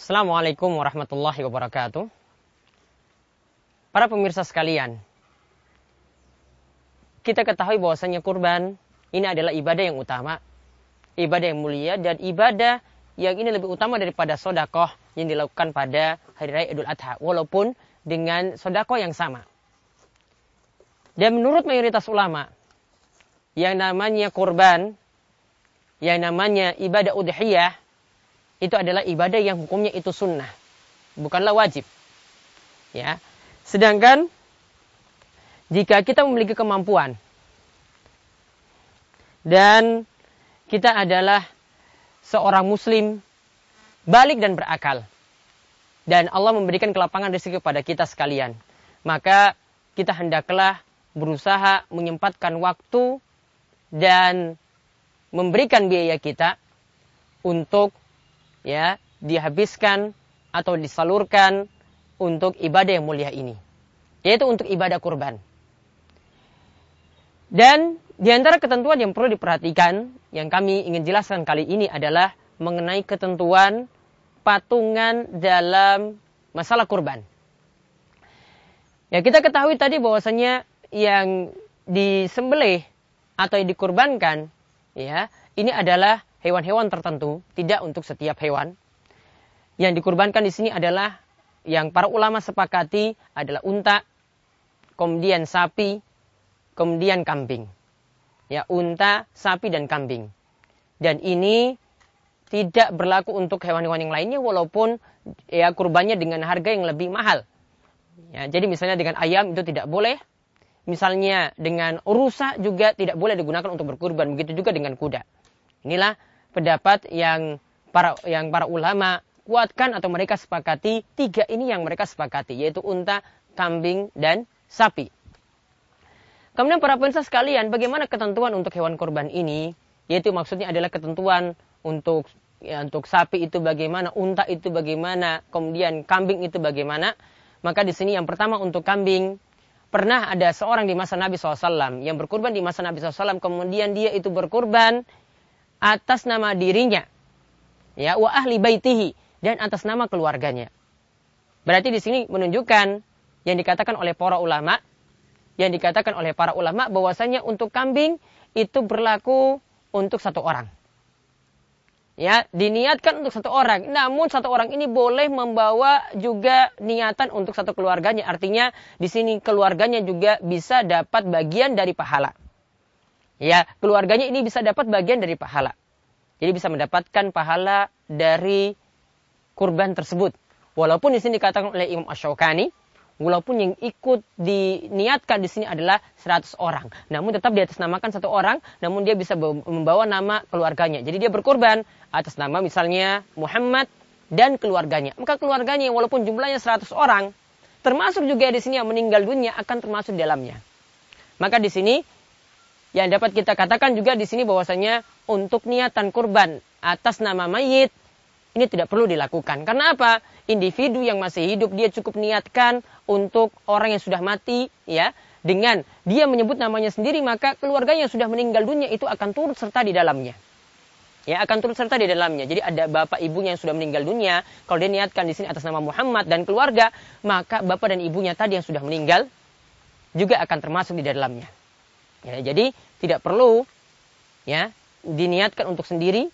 Assalamualaikum warahmatullahi wabarakatuh. Para pemirsa sekalian, kita ketahui bahwasanya kurban ini adalah ibadah yang utama, ibadah yang mulia dan ibadah yang ini lebih utama daripada sodakoh yang dilakukan pada hari raya Idul Adha, walaupun dengan sodakoh yang sama. Dan menurut mayoritas ulama, yang namanya kurban, yang namanya ibadah udhiyah, itu adalah ibadah yang hukumnya itu sunnah, bukanlah wajib. Ya, sedangkan jika kita memiliki kemampuan dan kita adalah seorang muslim balik dan berakal dan Allah memberikan kelapangan rezeki kepada kita sekalian maka kita hendaklah berusaha menyempatkan waktu dan memberikan biaya kita untuk ya dihabiskan atau disalurkan untuk ibadah yang mulia ini yaitu untuk ibadah kurban dan di antara ketentuan yang perlu diperhatikan yang kami ingin jelaskan kali ini adalah mengenai ketentuan patungan dalam masalah kurban. Ya kita ketahui tadi bahwasanya yang disembelih atau yang dikurbankan ya ini adalah hewan-hewan tertentu, tidak untuk setiap hewan. Yang dikurbankan di sini adalah yang para ulama sepakati adalah unta, kemudian sapi, kemudian kambing. Ya, unta, sapi dan kambing. Dan ini tidak berlaku untuk hewan-hewan yang lainnya walaupun ya kurbannya dengan harga yang lebih mahal. Ya, jadi misalnya dengan ayam itu tidak boleh. Misalnya dengan rusa juga tidak boleh digunakan untuk berkurban. Begitu juga dengan kuda. Inilah pendapat yang para yang para ulama kuatkan atau mereka sepakati tiga ini yang mereka sepakati yaitu unta, kambing dan sapi. Kemudian para pemirsa sekalian, bagaimana ketentuan untuk hewan korban ini? Yaitu maksudnya adalah ketentuan untuk ya, untuk sapi itu bagaimana, unta itu bagaimana, kemudian kambing itu bagaimana. Maka di sini yang pertama untuk kambing, pernah ada seorang di masa Nabi SAW yang berkurban di masa Nabi SAW, kemudian dia itu berkurban atas nama dirinya, ya wa ahli baitihi dan atas nama keluarganya. Berarti di sini menunjukkan yang dikatakan oleh para ulama yang dikatakan oleh para ulama bahwasanya untuk kambing itu berlaku untuk satu orang. Ya, diniatkan untuk satu orang. Namun satu orang ini boleh membawa juga niatan untuk satu keluarganya. Artinya di sini keluarganya juga bisa dapat bagian dari pahala. Ya, keluarganya ini bisa dapat bagian dari pahala. Jadi bisa mendapatkan pahala dari kurban tersebut. Walaupun di sini dikatakan oleh Imam Ash-Shawqani walaupun yang ikut diniatkan di sini adalah 100 orang. Namun tetap di atas namakan satu orang, namun dia bisa membawa nama keluarganya. Jadi dia berkorban atas nama misalnya Muhammad dan keluarganya. Maka keluarganya walaupun jumlahnya 100 orang, termasuk juga di sini yang meninggal dunia akan termasuk di dalamnya. Maka di sini yang dapat kita katakan juga di sini bahwasanya untuk niatan kurban atas nama mayit ini tidak perlu dilakukan. Karena apa? Individu yang masih hidup dia cukup niatkan untuk orang yang sudah mati ya dengan dia menyebut namanya sendiri maka keluarga yang sudah meninggal dunia itu akan turut serta di dalamnya. Ya, akan turut serta di dalamnya. Jadi ada bapak ibunya yang sudah meninggal dunia, kalau dia niatkan di sini atas nama Muhammad dan keluarga, maka bapak dan ibunya tadi yang sudah meninggal juga akan termasuk di dalamnya. Ya, jadi tidak perlu ya diniatkan untuk sendiri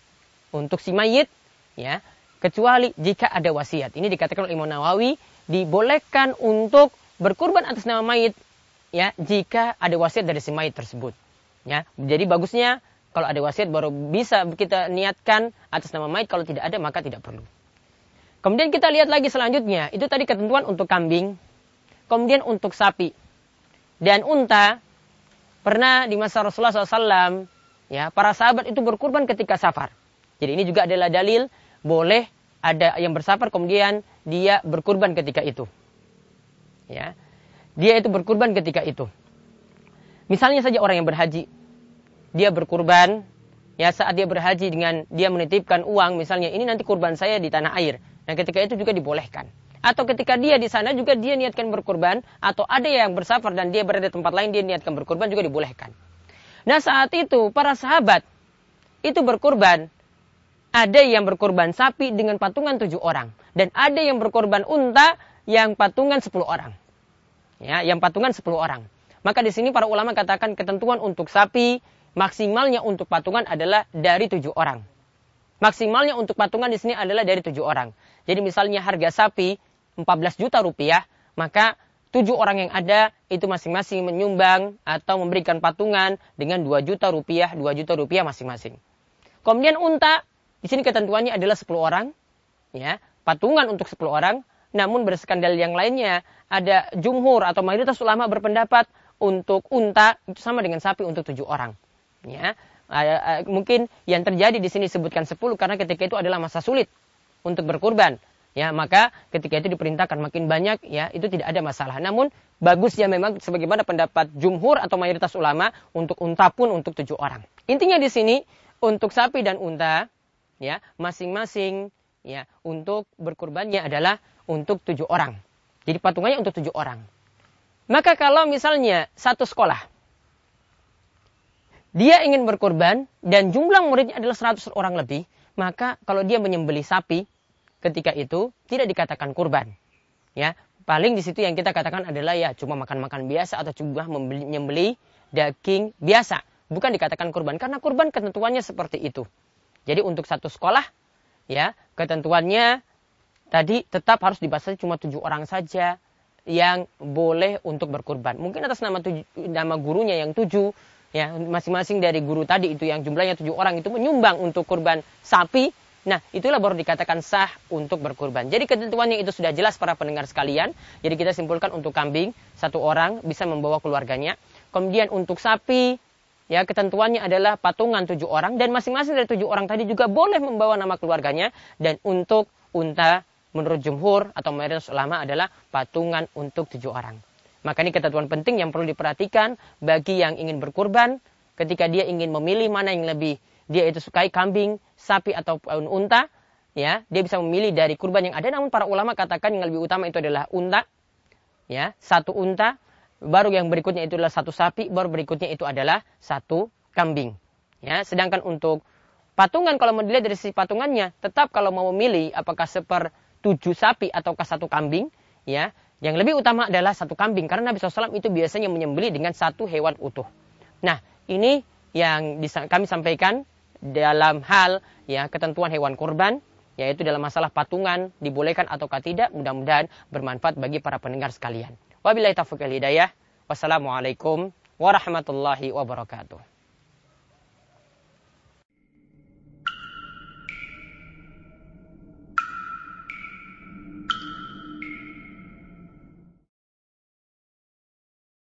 untuk si mayit ya kecuali jika ada wasiat. Ini dikatakan oleh Imam Nawawi dibolehkan untuk berkurban atas nama mayit ya jika ada wasiat dari si mayit tersebut. Ya, jadi bagusnya kalau ada wasiat baru bisa kita niatkan atas nama mayit kalau tidak ada maka tidak perlu. Kemudian kita lihat lagi selanjutnya, itu tadi ketentuan untuk kambing, kemudian untuk sapi dan unta. Pernah di masa Rasulullah SAW, ya para sahabat itu berkurban ketika safar. Jadi ini juga adalah dalil boleh ada yang bersafar kemudian dia berkurban ketika itu. Ya. Dia itu berkurban ketika itu. Misalnya saja orang yang berhaji, dia berkurban ya saat dia berhaji dengan dia menitipkan uang misalnya ini nanti kurban saya di tanah air. Nah, ketika itu juga dibolehkan. Atau ketika dia di sana juga dia niatkan berkurban atau ada yang bersafar dan dia berada di tempat lain dia niatkan berkurban juga dibolehkan. Nah, saat itu para sahabat itu berkurban ada yang berkorban sapi dengan patungan tujuh orang. Dan ada yang berkorban unta yang patungan sepuluh orang. Ya, yang patungan sepuluh orang. Maka di sini para ulama katakan ketentuan untuk sapi maksimalnya untuk patungan adalah dari tujuh orang. Maksimalnya untuk patungan di sini adalah dari tujuh orang. Jadi misalnya harga sapi 14 juta rupiah, maka tujuh orang yang ada itu masing-masing menyumbang atau memberikan patungan dengan 2 juta rupiah, 2 juta rupiah masing-masing. Kemudian unta di sini ketentuannya adalah 10 orang, ya, patungan untuk 10 orang. Namun berdasarkan yang lainnya, ada jumhur atau mayoritas ulama berpendapat untuk unta itu sama dengan sapi untuk tujuh orang. Ya, mungkin yang terjadi di sini sebutkan 10 karena ketika itu adalah masa sulit untuk berkurban. Ya, maka ketika itu diperintahkan makin banyak, ya itu tidak ada masalah. Namun bagus ya memang sebagaimana pendapat jumhur atau mayoritas ulama untuk unta pun untuk tujuh orang. Intinya di sini untuk sapi dan unta ya masing-masing ya untuk berkurbannya adalah untuk tujuh orang. Jadi patungannya untuk tujuh orang. Maka kalau misalnya satu sekolah dia ingin berkurban dan jumlah muridnya adalah 100 orang lebih, maka kalau dia menyembeli sapi ketika itu tidak dikatakan kurban. Ya, paling di situ yang kita katakan adalah ya cuma makan-makan biasa atau cuma menyembeli daging biasa, bukan dikatakan kurban karena kurban ketentuannya seperti itu. Jadi untuk satu sekolah, ya ketentuannya tadi tetap harus dibatasi cuma tujuh orang saja yang boleh untuk berkurban. Mungkin atas nama tujuh, nama gurunya yang tujuh, ya masing-masing dari guru tadi itu yang jumlahnya tujuh orang itu menyumbang untuk kurban sapi. Nah, itulah baru dikatakan sah untuk berkurban. Jadi ketentuannya itu sudah jelas para pendengar sekalian. Jadi kita simpulkan untuk kambing, satu orang bisa membawa keluarganya. Kemudian untuk sapi, Ya, ketentuannya adalah patungan tujuh orang dan masing-masing dari tujuh orang tadi juga boleh membawa nama keluarganya dan untuk unta menurut jumhur atau mayoritas ulama adalah patungan untuk tujuh orang. Maka ini ketentuan penting yang perlu diperhatikan bagi yang ingin berkurban ketika dia ingin memilih mana yang lebih dia itu sukai kambing, sapi ataupun unta, ya dia bisa memilih dari kurban yang ada. Namun para ulama katakan yang lebih utama itu adalah unta, ya satu unta baru yang berikutnya itu adalah satu sapi, baru berikutnya itu adalah satu kambing. Ya, sedangkan untuk patungan kalau mau dilihat dari sisi patungannya, tetap kalau mau memilih apakah seper tujuh sapi ataukah satu kambing, ya, yang lebih utama adalah satu kambing karena Nabi SAW itu biasanya menyembeli dengan satu hewan utuh. Nah, ini yang kami sampaikan dalam hal ya ketentuan hewan kurban yaitu dalam masalah patungan dibolehkan ataukah tidak mudah-mudahan bermanfaat bagi para pendengar sekalian. Wabillahi taufiq hidayah. Wassalamualaikum warahmatullahi wabarakatuh.